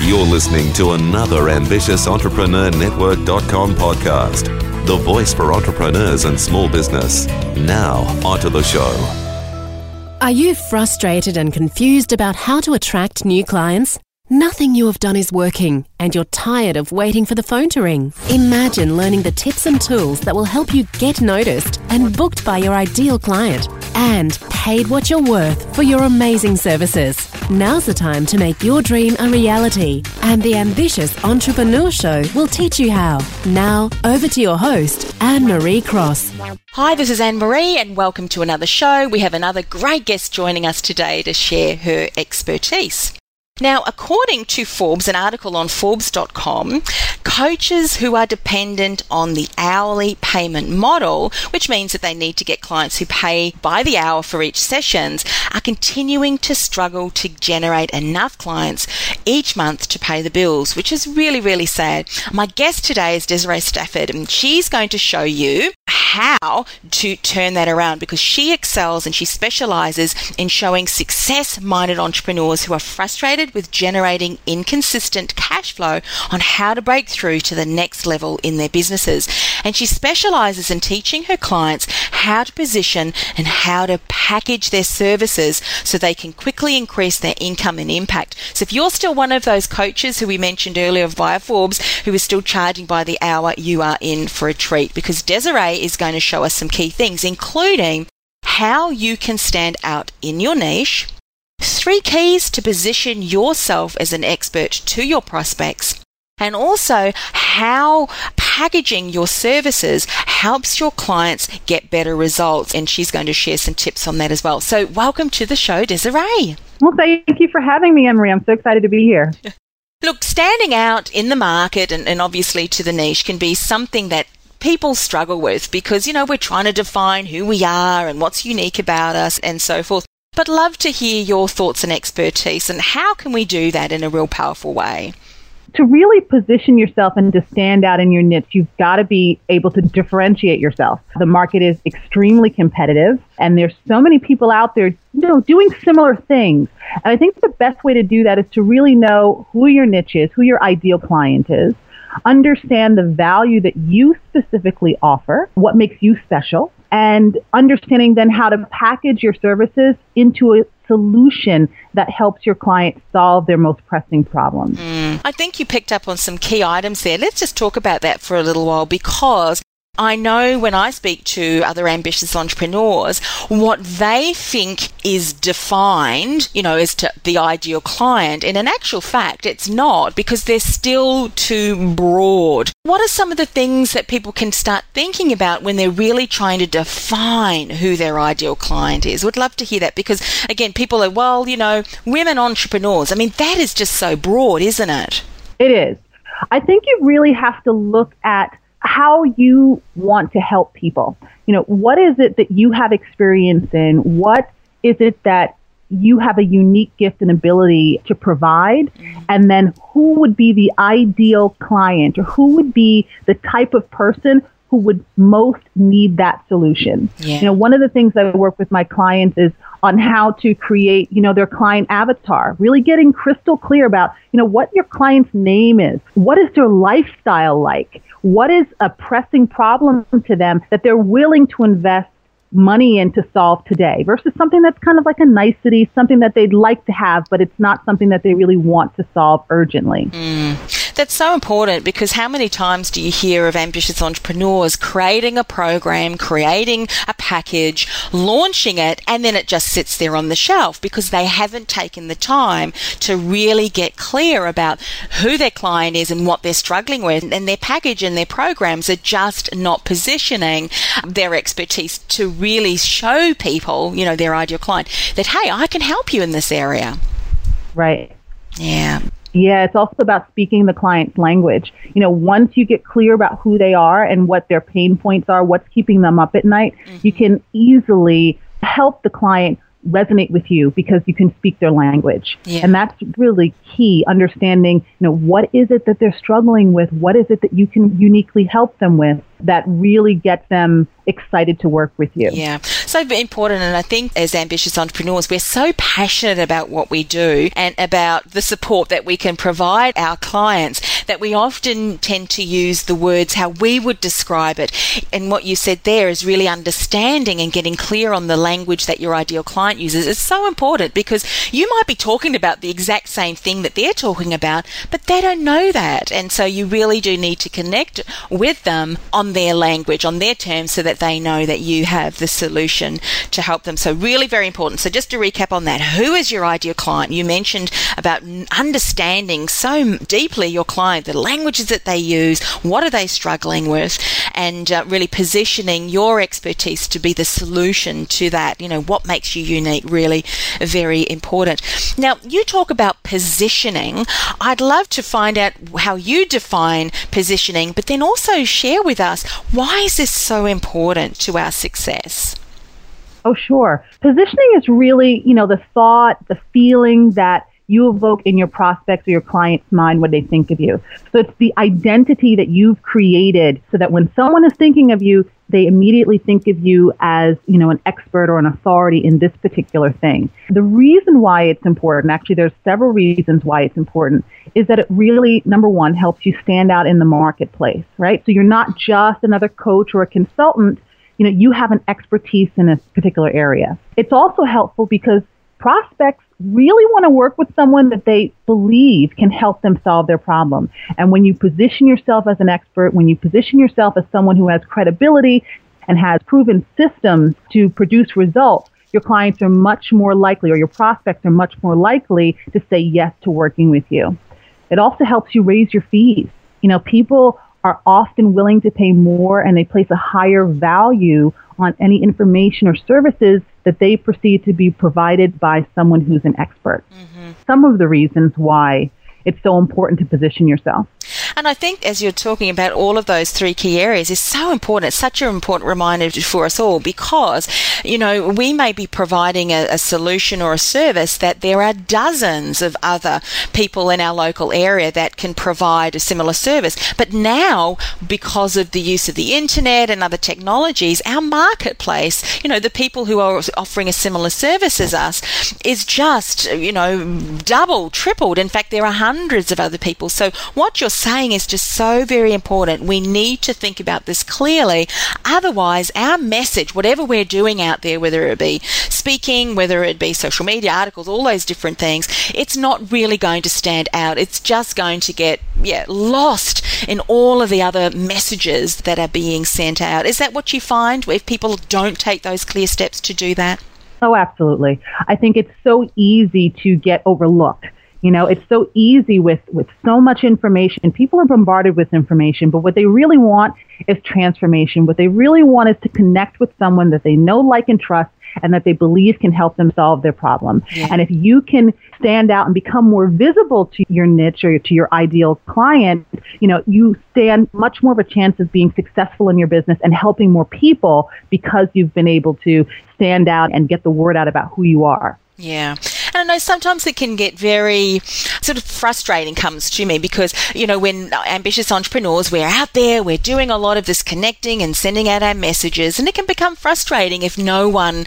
You're listening to another Ambitious Entrepreneur Network.com podcast. The voice for entrepreneurs and small business. Now, onto the show. Are you frustrated and confused about how to attract new clients? Nothing you have done is working, and you're tired of waiting for the phone to ring. Imagine learning the tips and tools that will help you get noticed and booked by your ideal client and paid what you're worth for your amazing services. Now's the time to make your dream a reality, and the Ambitious Entrepreneur Show will teach you how. Now, over to your host, Anne Marie Cross. Hi, this is Anne Marie, and welcome to another show. We have another great guest joining us today to share her expertise. Now, according to Forbes, an article on Forbes.com, coaches who are dependent on the hourly payment model, which means that they need to get clients who pay by the hour for each sessions, are continuing to struggle to generate enough clients each month to pay the bills, which is really, really sad. My guest today is Desiree Stafford, and she's going to show you how to turn that around because she excels and she specializes in showing success minded entrepreneurs who are frustrated with generating inconsistent cash flow on how to break through to the next level in their businesses. And she specializes in teaching her clients how to position and how to package their services so they can quickly increase their income and impact. So if you're still one of those coaches who we mentioned earlier via Forbes who is still charging by the hour, you are in for a treat because Desiree is going to show us some key things, including how you can stand out in your niche, three keys to position yourself as an expert to your prospects, and also how packaging your services helps your clients get better results. And she's going to share some tips on that as well. So, welcome to the show, Desiree. Well, thank you for having me, Anne Marie. I'm so excited to be here. Look, standing out in the market and, and obviously to the niche can be something that people struggle with because, you know, we're trying to define who we are and what's unique about us and so forth. But love to hear your thoughts and expertise and how can we do that in a real powerful way? To really position yourself and to stand out in your niche, you've got to be able to differentiate yourself. The market is extremely competitive and there's so many people out there, you know, doing similar things. And I think the best way to do that is to really know who your niche is, who your ideal client is, understand the value that you specifically offer, what makes you special, and understanding then how to package your services into a solution that helps your client solve their most pressing problems. Mm. I think you picked up on some key items there. Let's just talk about that for a little while because I know when I speak to other ambitious entrepreneurs, what they think is defined, you know, as to the ideal client. And in actual fact, it's not because they're still too broad. What are some of the things that people can start thinking about when they're really trying to define who their ideal client is? Would love to hear that because, again, people are, well, you know, women entrepreneurs. I mean, that is just so broad, isn't it? It is. I think you really have to look at how you want to help people. You know, what is it that you have experience in? What is it that you have a unique gift and ability to provide? And then who would be the ideal client or who would be the type of person who would most need that solution? Yeah. You know, one of the things I work with my clients is on how to create, you know, their client avatar, really getting crystal clear about, you know, what your client's name is. What is their lifestyle like? What is a pressing problem to them that they're willing to invest money in to solve today versus something that's kind of like a nicety, something that they'd like to have, but it's not something that they really want to solve urgently. Mm. That's so important because how many times do you hear of ambitious entrepreneurs creating a program, creating a package, launching it, and then it just sits there on the shelf because they haven't taken the time to really get clear about who their client is and what they're struggling with, and their package and their programs are just not positioning their expertise to really show people, you know, their ideal client that, hey, I can help you in this area. Right. Yeah. Yeah, it's also about speaking the client's language. You know, once you get clear about who they are and what their pain points are, what's keeping them up at night, mm-hmm. you can easily help the client resonate with you because you can speak their language. Yeah. And that's really key, understanding, you know, what is it that they're struggling with? What is it that you can uniquely help them with that really gets them excited to work with you. Yeah, so important. And I think as ambitious entrepreneurs, we're so passionate about what we do and about the support that we can provide our clients that we often tend to use the words how we would describe it. And what you said there is really understanding and getting clear on the language that your ideal client uses is so important because you might be talking about the exact same thing that they're talking about, but they don't know that. And so you really do need to connect with them on their language, on their terms, so that they know that you have the solution to help them. So, really very important. So, just to recap on that, who is your ideal client? You mentioned about understanding so deeply your client, the languages that they use, what are they struggling with, and uh, really positioning your expertise to be the solution to that. You know, what makes you unique, really very important. Now, you talk about positioning. I'd love to find out how you define positioning, but then also share with us why is this so important? Important to our success? Oh, sure. Positioning is really, you know, the thought, the feeling that you evoke in your prospects or your client's mind what they think of you. So it's the identity that you've created so that when someone is thinking of you, they immediately think of you as, you know, an expert or an authority in this particular thing. The reason why it's important, actually there's several reasons why it's important, is that it really, number one, helps you stand out in the marketplace, right? So you're not just another coach or a consultant, you know, you have an expertise in a particular area. It's also helpful because prospects really want to work with someone that they believe can help them solve their problem. And when you position yourself as an expert, when you position yourself as someone who has credibility and has proven systems to produce results, your clients are much more likely, or your prospects are much more likely to say yes to working with you. It also helps you raise your fees. You know, people are often willing to pay more and they place a higher value on any information or services that they perceive to be provided by someone who's an expert. Mm-hmm. Some of the reasons why it's so important to position yourself. And I think as you're talking about all of those three key areas is so important. It's such an important reminder for us all because, you know, we may be providing a, a solution or a service that there are dozens of other people in our local area that can provide a similar service. But now, because of the use of the internet and other technologies, our marketplace, you know, the people who are offering a similar service as us is just, you know, double, tripled. In fact, there are hundreds of other people. So what you're saying saying is just so very important. We need to think about this clearly. Otherwise, our message, whatever we're doing out there, whether it be speaking, whether it be social media articles, all those different things, it's not really going to stand out. It's just going to get yeah, lost in all of the other messages that are being sent out. Is that what you find if people don't take those clear steps to do that? Oh, absolutely. I think it's so easy to get overlooked you know, it's so easy with, with so much information. People are bombarded with information, but what they really want is transformation. What they really want is to connect with someone that they know, like, and trust and that they believe can help them solve their problem. Yeah. And if you can stand out and become more visible to your niche or to your ideal client, you know, you stand much more of a chance of being successful in your business and helping more people because you've been able to stand out and get the word out about who you are. Yeah. I know sometimes it can get very sort of frustrating comes to me because, you know, when ambitious entrepreneurs, we're out there, we're doing a lot of this connecting and sending out our messages, and it can become frustrating if no one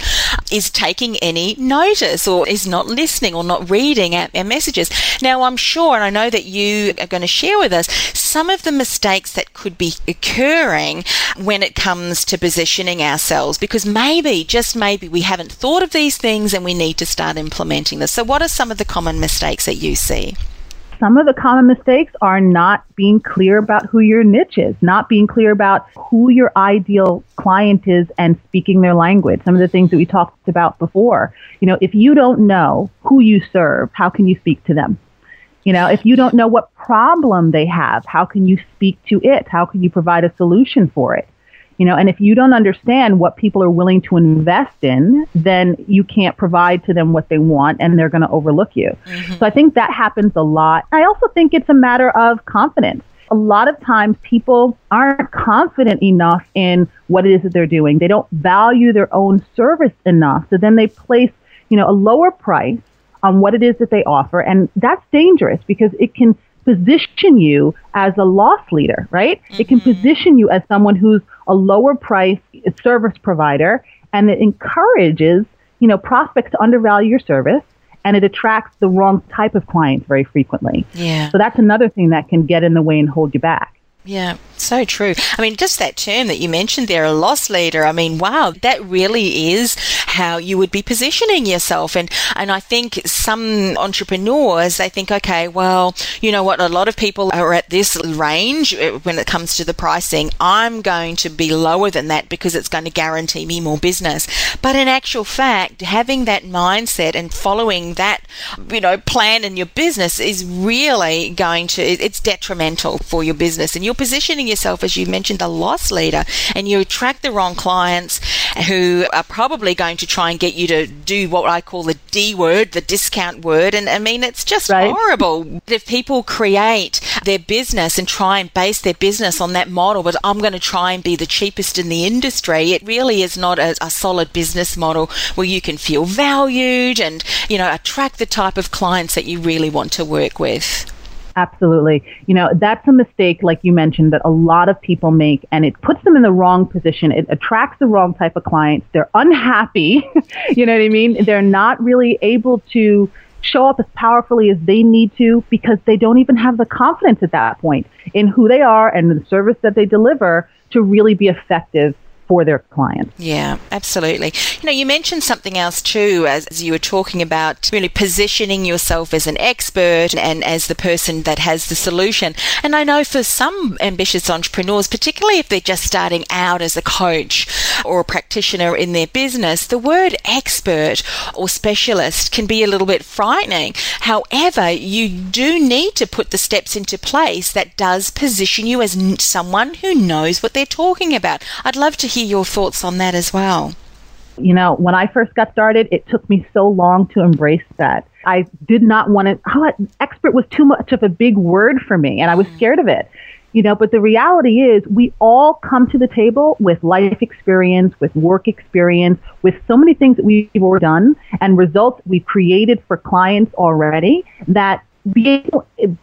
is taking any notice or is not listening or not reading our, our messages. Now, I'm sure, and I know that you are going to share with us some of the mistakes that could be occurring when it comes to positioning ourselves because maybe, just maybe, we haven't thought of these things and we need to start implementing this. So, what are some of the common mistakes that you see? Some of the common mistakes are not being clear about who your niche is, not being clear about who your ideal client is and speaking their language. Some of the things that we talked about before. You know, if you don't know who you serve, how can you speak to them? You know, if you don't know what problem they have, how can you speak to it? How can you provide a solution for it? You know, and if you don't understand what people are willing to invest in, then you can't provide to them what they want and they're going to overlook you. Mm-hmm. So I think that happens a lot. I also think it's a matter of confidence a lot of times people aren't confident enough in what it is that they're doing. They don't value their own service enough. So then they place, you know, a lower price on what it is that they offer. And that's dangerous because it can position you as a loss leader, right? Mm-hmm. It can mm-hmm. position you as someone who's a lower price service provider and it encourages, you know, prospects to undervalue your service and it attracts the wrong type of clients very frequently. Yeah. So that's another thing that can get in the way and hold you back. Yeah, so true. I mean, just that term that you mentioned there, a loss leader. I mean, wow, that really is how you would be positioning yourself. And, and I think some entrepreneurs, they think, okay, well, you know what? A lot of people are at this range uh, when it comes to the pricing. I'm going to be lower than that because it's going to guarantee me more business. But in actual fact, having that mindset and following that, you know, plan in your business is really going to, it's detrimental for your business. And you you're positioning yourself, as you mentioned, a loss leader, and you attract the wrong clients who are probably going to try and get you to do what I call the D word, the discount word. And I mean, it's just right. horrible. If people create their business and try and base their business on that model, but I'm going to try and be the cheapest in the industry, it really is not a, a solid business model where you can feel valued and, you know, attract the type of clients that you really want to work with. Absolutely. You know, that's a mistake, like you mentioned, that a lot of people make, and it puts them in the wrong position. It attracts the wrong type of clients. They're unhappy. you know what I mean? They're not really able to show up as powerfully as they need to because they don't even have the confidence at that point in who they are and the service that they deliver to really be effective for their clients. Yeah, absolutely. You know, you mentioned something else too as you were talking about really positioning yourself as an expert and as the person that has the solution. And I know for some ambitious entrepreneurs, particularly if they're just starting out as a coach or a practitioner in their business, the word expert or specialist can be a little bit frightening. However, you do need to put the steps into place that does position you as someone who knows what they're talking about. I'd love to hear hear your thoughts on that as well. You know, when I first got started, it took me so long to embrace that. I did not want to, oh, expert was too much of a big word for me, and I was mm. scared of it. You know, but the reality is we all come to the table with life experience, with work experience, with so many things that we've already done and results we've created for clients already that being,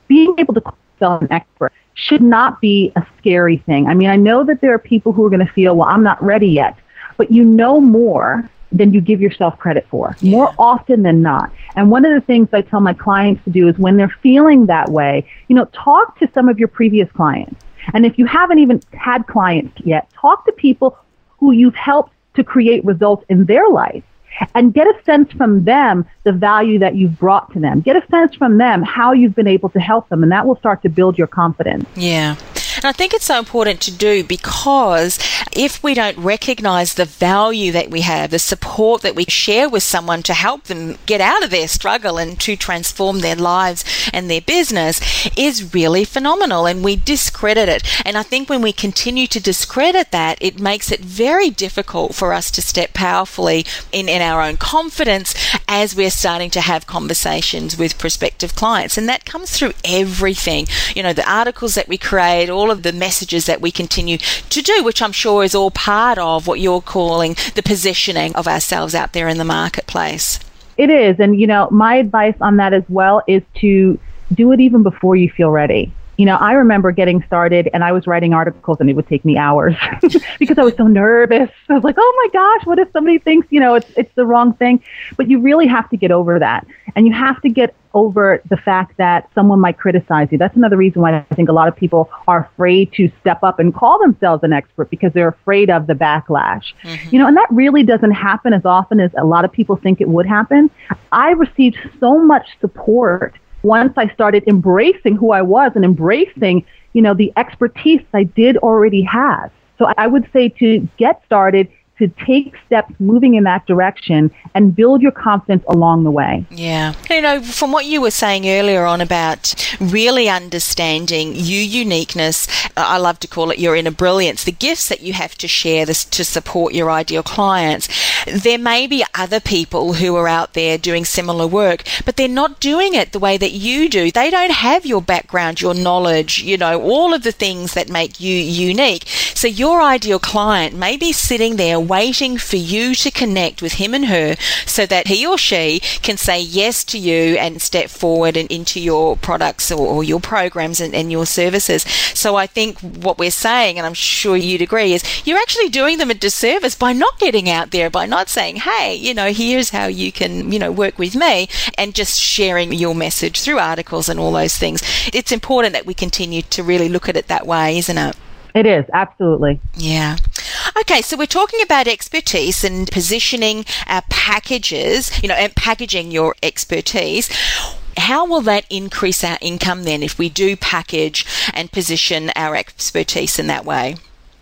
being able to call yourself an expert should not be a scary thing. I mean, I know that there are people who are going to feel, well, I'm not ready yet, but you know more than you give yourself credit for yeah. more often than not. And one of the things I tell my clients to do is when they're feeling that way, you know, talk to some of your previous clients. And if you haven't even had clients yet, talk to people who you've helped to create results in their life and get a sense from them the value that you've brought to them. Get a sense from them how you've been able to help them, and that will start to build your confidence. Yeah. And I think it's so important to do because if we don't recognize the value that we have, the support that we share with someone to help them get out of their struggle and to transform their lives and their business is really phenomenal and we discredit it. And I think when we continue to discredit that, it makes it very difficult for us to step powerfully in, in our own confidence as we're starting to have conversations with prospective clients. And that comes through everything. You know, the articles that we create, all all of the messages that we continue to do, which I'm sure is all part of what you're calling the positioning of ourselves out there in the marketplace. It is. And, you know, my advice on that as well is to do it even before you feel ready you know, I remember getting started and I was writing articles and it would take me hours because I was so nervous. I was like, oh my gosh, what if somebody thinks, you know, it's, it's the wrong thing? But you really have to get over that. And you have to get over the fact that someone might criticize you. That's another reason why I think a lot of people are afraid to step up and call themselves an expert because they're afraid of the backlash. Mm-hmm. You know, and that really doesn't happen as often as a lot of people think it would happen. I received so much support once I started embracing who I was and embracing, you know, the expertise I did already have. So I would say to get started, to take steps moving in that direction and build your confidence along the way. Yeah. You know, from what you were saying earlier on about really understanding your uniqueness, I love to call it your inner brilliance, the gifts that you have to share this to support your ideal clients. There may be other people who are out there doing similar work, but they're not doing it the way that you do. They don't have your background, your knowledge, you know, all of the things that make you unique. So your ideal client may be sitting there waiting for you to connect with him and her so that he or she can say yes to you and step forward and into your products or, or your programs and, and your services. So I think what we're saying, and I'm sure you'd agree, is you're actually doing them a disservice by not getting out there, by not saying, hey, you know, here's how you can, you know, work with me and just sharing your message through articles and all those things. It's important that we continue to really look at it that way, isn't it? It is, absolutely. Yeah. Okay, so we're talking about expertise and positioning our packages, you know, and packaging your expertise. How will that increase our income then if we do package and position our expertise in that way?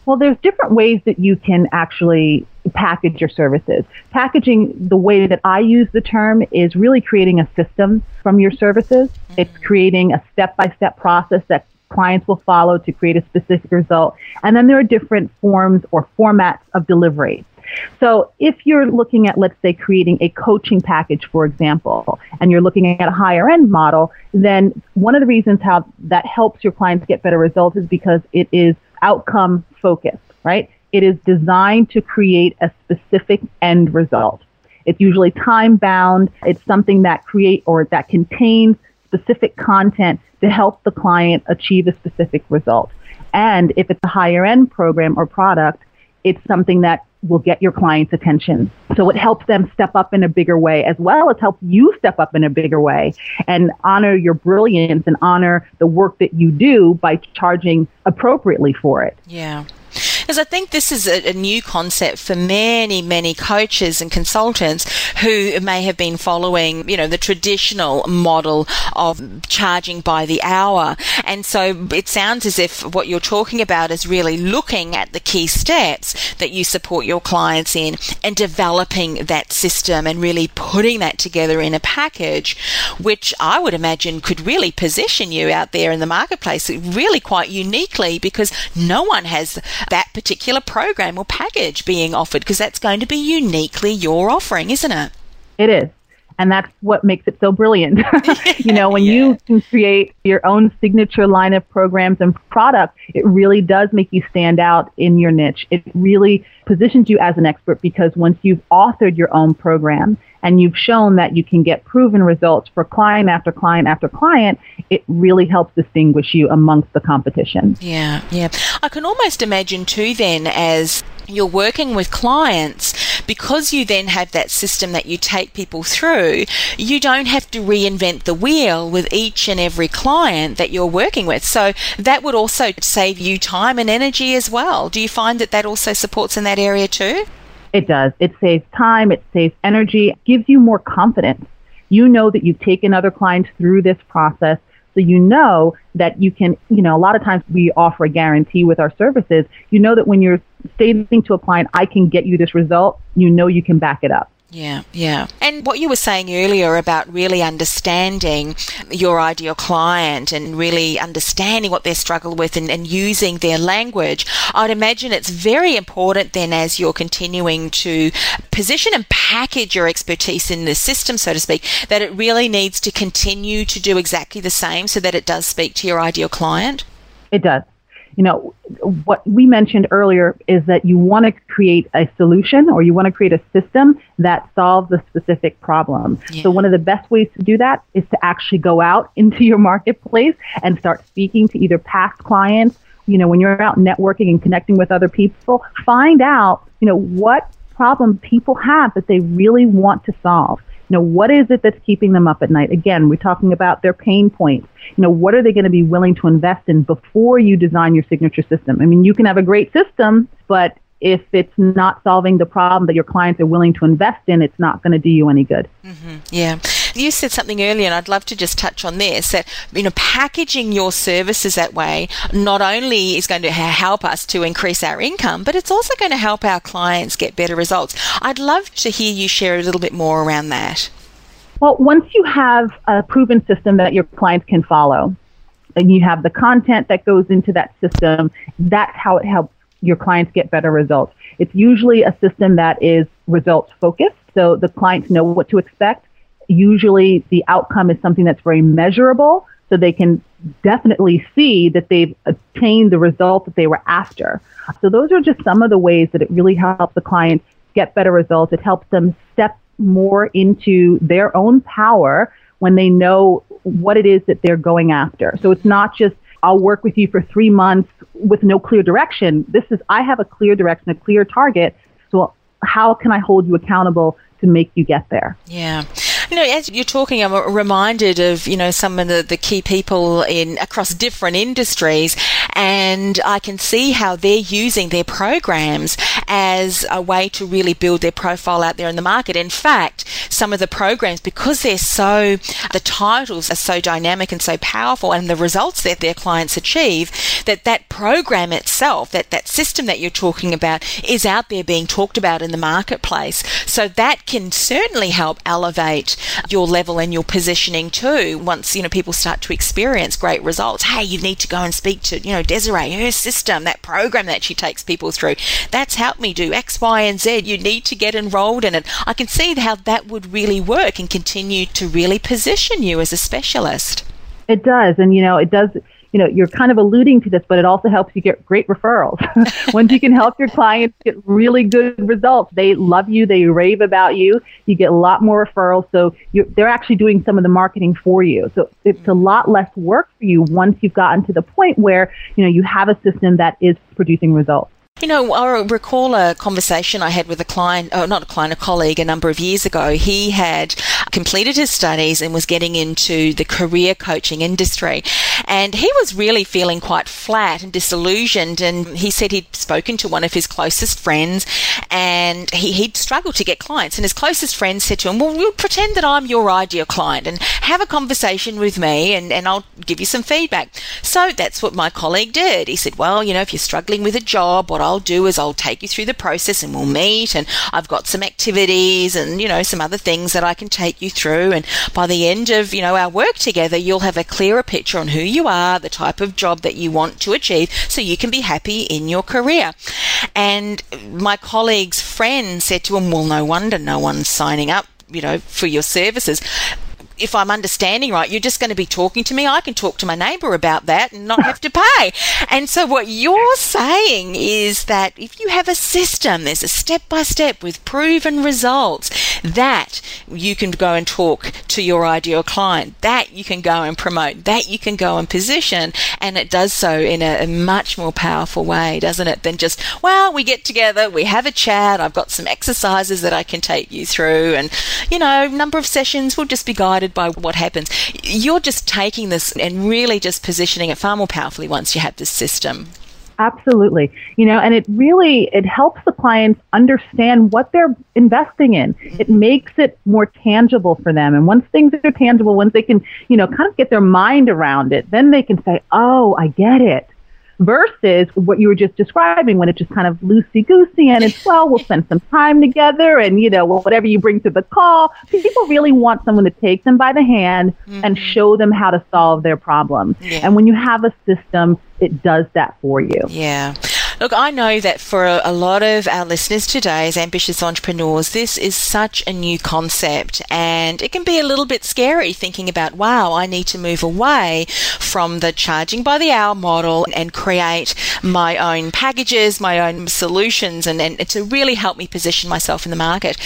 Well, there's different ways that you can actually package your services. Packaging, the way that I use the term, is really creating a system from your services. Mm-hmm. It's creating a step by step process that clients will follow to create a specific result. And then there are different forms or formats of delivery. So if you're looking at, let's say, creating a coaching package, for example, and you're looking at a higher end model, then one of the reasons how that helps your clients get better results is because it is outcome focused, right? It is designed to create a specific end result. It's usually time bound. It's something that create or that contains specific content to help the client achieve a specific result. And if it's a higher end program or product, it's something that will get your client's attention. So it helps them step up in a bigger way as well as help you step up in a bigger way and honor your brilliance and honor the work that you do by charging appropriately for it. Yeah. Because I think this is a, a, new concept for many, many coaches and consultants who may have been following, you know, the traditional model of charging by the hour. And so it sounds as if what you're talking about is really looking at the key steps that you support your clients in and developing that system and really putting that together in a package, which I would imagine could really position you out there in the marketplace really quite uniquely because no one has that particular program or package being offered because that's going to be uniquely your offering, isn't it? It is. And that's what makes it so brilliant. you know, when yeah. you can create your own signature line of programs and products, it really does make you stand out in your niche. It really positions you as an expert because once you've authored your own program and you've shown that you can get proven results for client after client after client, it really helps distinguish you amongst the competition. Yeah, yeah. I can almost imagine too then as you're working with clients because you then have that system that you take people through, you don't have to reinvent the wheel with each and every client that you're working with. So that would also save you time and energy as well. Do you find that that also supports in that area too? It does. It saves time, it saves energy, gives you more confidence. You know that you've taken other clients through this process. So you know that you can, you know, a lot of times we offer a guarantee with our services. You know that when you're stating to a client, I can get you this result, you know you can back it up. Yeah, yeah. And what you were saying earlier about really understanding your ideal client and really understanding what they struggle with and, and, using their language, I'd imagine it's very important then as you're continuing to position and package your expertise in the system, so to speak, that it really needs to continue to do exactly the same so that it does speak to your ideal client? It does you know, what we mentioned earlier is that you want to create a solution or you want to create a system that solves a specific problem. Yeah. So one of the best ways to do that is to actually go out into your marketplace and start speaking to either past clients, you know, when you're out networking and connecting with other people, find out, you know, what problem people have that they really want to solve. You know, what is it that's keeping them up at night? Again, we're talking about their pain points. You know, what are they going to be willing to invest in before you design your signature system? I mean, you can have a great system, but if it's not solving the problem that your clients are willing to invest in, it's not going to do you any good. Mm-hmm. Yeah. You said something earlier, and I'd love to just touch on this that, you know, packaging your services that way not only is going to help us to increase our income, but it's also going to help our clients get better results. I'd love to hear you share a little bit more around that. Well, once you have a proven system that your clients can follow, and you have the content that goes into that system, that's how it helps your clients get better results. It's usually a system that is results focused, so the clients know what to expect. Usually the outcome is something that's very measurable, so they can definitely see that they've attained the result that they were after. So those are just some of the ways that it really helps the client get better results. It helps them step more into their own power when they know what it is that they're going after. So it's not just, I'll work with you for three months with no clear direction. This is, I have a clear direction, a clear target. So how can I hold you accountable to make you get there? Yeah. You know, as you're talking, I'm reminded of you know some of the, the key people in across different industries, and I can see how they're using their programs as a way to really build their profile out there in the market. In fact, some of the programs because they're so the titles are so dynamic and so powerful, and the results that their clients achieve, that that program itself, that that system that you're talking about, is out there being talked about in the marketplace. So that can certainly help elevate your level and your positioning too. Once, you know, people start to experience great results. Hey, you need to go and speak to, you know, Desiree, her system, that program that she takes people through. That's helped me do X, Y, and Z. You need to get enrolled in it. I can see how that would really work and continue to really position you as a specialist. It does. And, you know, it does you know, you're kind of alluding to this, but it also helps you get great referrals. Once you can help your clients get really good results, they love you, they rave about you, you get a lot more referrals. So they're actually doing some of the marketing for you. So it's a lot less work for you once you've gotten to the point where, you know, you have a system that is producing results. You know, I recall a conversation I had with a client, oh, not a client, a colleague a number of years ago. He had completed his studies and was getting into the career coaching industry. And he was really feeling quite flat and disillusioned. And he said he'd spoken to one of his closest friends and he, he'd struggled to get clients. And his closest friend said to him, Well, we'll pretend that I'm your ideal client and have a conversation with me and, and I'll give you some feedback. So that's what my colleague did. He said, Well, you know, if you're struggling with a job, what I'll do is I'll take you through the process and we'll meet and I've got some activities and, you know, some other things that I can take you through. And by the end of, you know, our work together, you'll have a clearer picture on who you are, the type of job that you want to achieve so you can be happy in your career. And my colleague's friend said to him, well, no wonder no one's signing up you know, for your services if I'm understanding right, you're just going to be talking to me. I can talk to my neighbor about that and not have to pay. And so what you're saying is that if you have a system, there's a step by step with proven results that you can go and talk to your ideal client, that you can go and promote, that you can go and position. And it does so in a, a much more powerful way, doesn't it? Than just, well, we get together, we have a chat, I've got some exercises that I can take you through. And, you know, number of sessions we'll just be guided by what happens. You're just taking this and really just positioning it far more powerfully once you have this system. Absolutely. You know, and it really it helps the clients understand what they're investing in. Mm-hmm. It makes it more tangible for them. And once things are tangible, once they can, you know, kind of get their mind around it, then they can say, "Oh, I get it." Versus what you were just describing when it's just kind of loosey goosey and it's, well, we'll spend some time together and, you know, whatever you bring to the call. People really want someone to take them by the hand mm-hmm. and show them how to solve their problem. Yeah. And when you have a system, it does that for you. Yeah. Look, I know that for a, lot of our listeners today as ambitious entrepreneurs, this is such a new concept and it can be a little bit scary thinking about, wow, I need to move away from the charging by the hour model and create my own packages, my own solutions, and, and to really help me position myself in the market.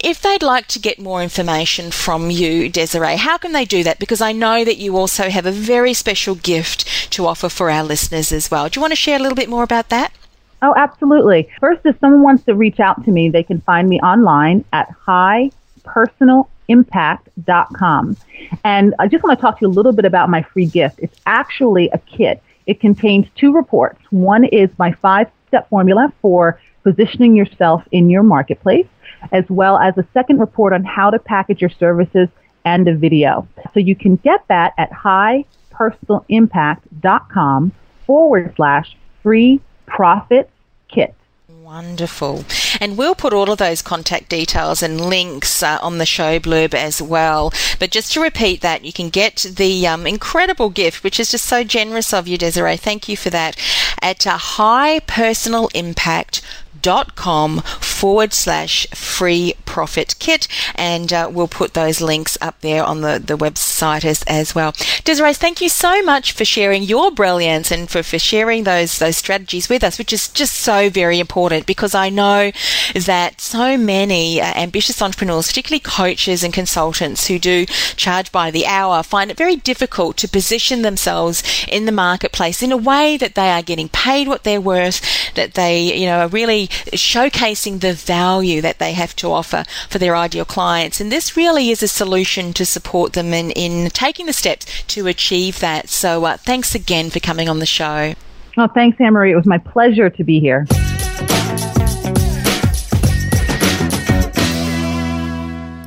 If they'd like to get more information from you, Desiree, how can they do that? Because I know that you also have a very special gift to offer for our listeners as well. Do you want to share a little bit more about that? Oh, absolutely. First, if someone wants to reach out to me, they can find me online at highpersonalimpact.com. And I just want to talk to you a little bit about my free gift. It's actually a kit. It contains two reports. One is my five step formula for positioning yourself in your marketplace, as well as a second report on how to package your services and a video. So you can get that at highpersonalimpact.com forward slash free profit kit. Wonderful. And we'll put all of those contact details and links uh, on the show blurb as well. But just to repeat that, you can get the um, incredible gift, which is just so generous of you, Desiree. Thank you for that, at a high personal impact dot com forward slash free profit kit and uh, we'll put those links up there on the, the website as, as well. Desiree thank you so much for sharing your brilliance and for, for sharing those those strategies with us which is just so very important because i know that so many uh, ambitious entrepreneurs particularly coaches and consultants who do charge by the hour find it very difficult to position themselves in the marketplace in a way that they are getting paid what they're worth that they you know are really showcasing the value that they have to offer for their ideal clients. And this really is a solution to support them in, in taking the steps to achieve that. So uh, thanks again for coming on the show. Oh, thanks, Anne Marie. It was my pleasure to be here.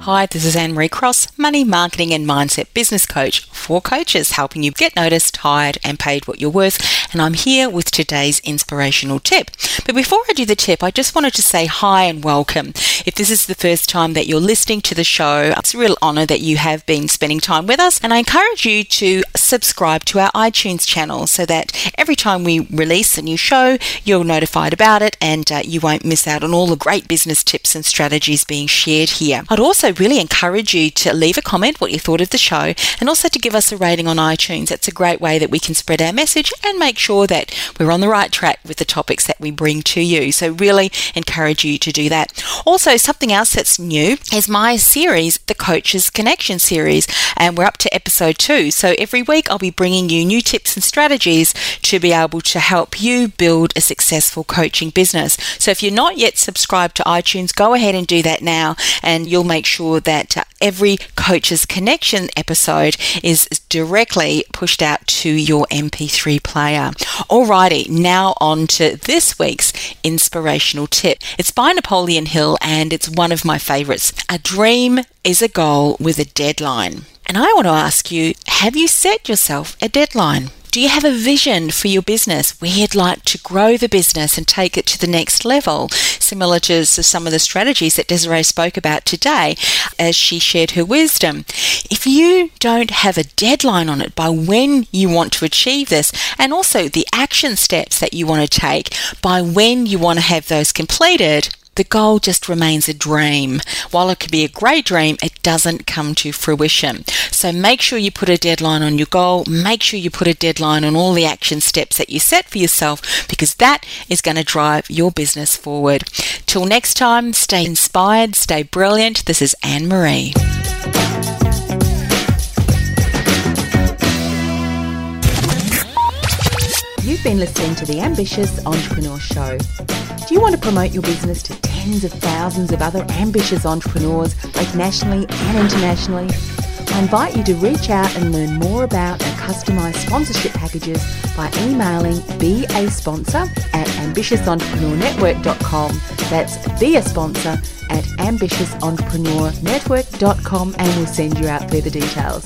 Hi, this is Anne Marie Cross, money, marketing, and mindset business coach for coaches, helping you get noticed, hired, and paid what you're worth. And I'm here with today's inspirational tip. But before I do the tip, I just wanted to say hi and welcome. If this is the first time that you're listening to the show, it's a real honor that you have been spending time with us. And I encourage you to subscribe to our iTunes channel so that every time we release a new show, you're notified about it and uh, you won't miss out on all the great business tips and strategies being shared here. I'd also really encourage you to leave a comment what you thought of the show and also to give us a rating on iTunes. It's a great way that we can spread our message and make sure that we're on the right track with the topics that we bring to you. So, really encourage you to do that. Also, something else that's new is my series, the Coaches Connection series, and we're up to episode two. So, every week I'll be bringing you new tips and strategies to be able to help you build a successful coaching business. So, if you're not yet subscribed to iTunes, go ahead and do that now, and you'll make sure that uh, every Coaches Connection episode is directly pushed out to your MP3 player. Alrighty, now on to this week's inspirational tip. It's by Napoleon Hill and it's one of my favorites. A dream is a goal with a deadline. And I want to ask you have you set yourself a deadline? Do you have a vision for your business you'd like to grow the business and take it to the next level? Similar to some of the strategies that Desiree spoke about today as she shared her wisdom. If you don't have a deadline on it by when you want to achieve this, and also the action steps that you want to take by when you want to have those completed, the goal just remains a dream. While it could be a great dream, it doesn't come to fruition. So make sure you put a deadline on your goal. Make sure you put a deadline on all the action steps that you set for yourself because that is going to drive your business forward. Till next time, stay inspired, stay brilliant. This is Anne Marie. You've been listening to the Ambitious Entrepreneur Show. Do you want to promote your business to tens of thousands of other ambitious entrepreneurs, both nationally and internationally? I invite you to reach out and learn more about our customised sponsorship packages by emailing be a sponsor at ambitiousentrepreneurnetwork.com. That's be a sponsor at ambitiousentrepreneurnetwork.com and we'll send you out further details.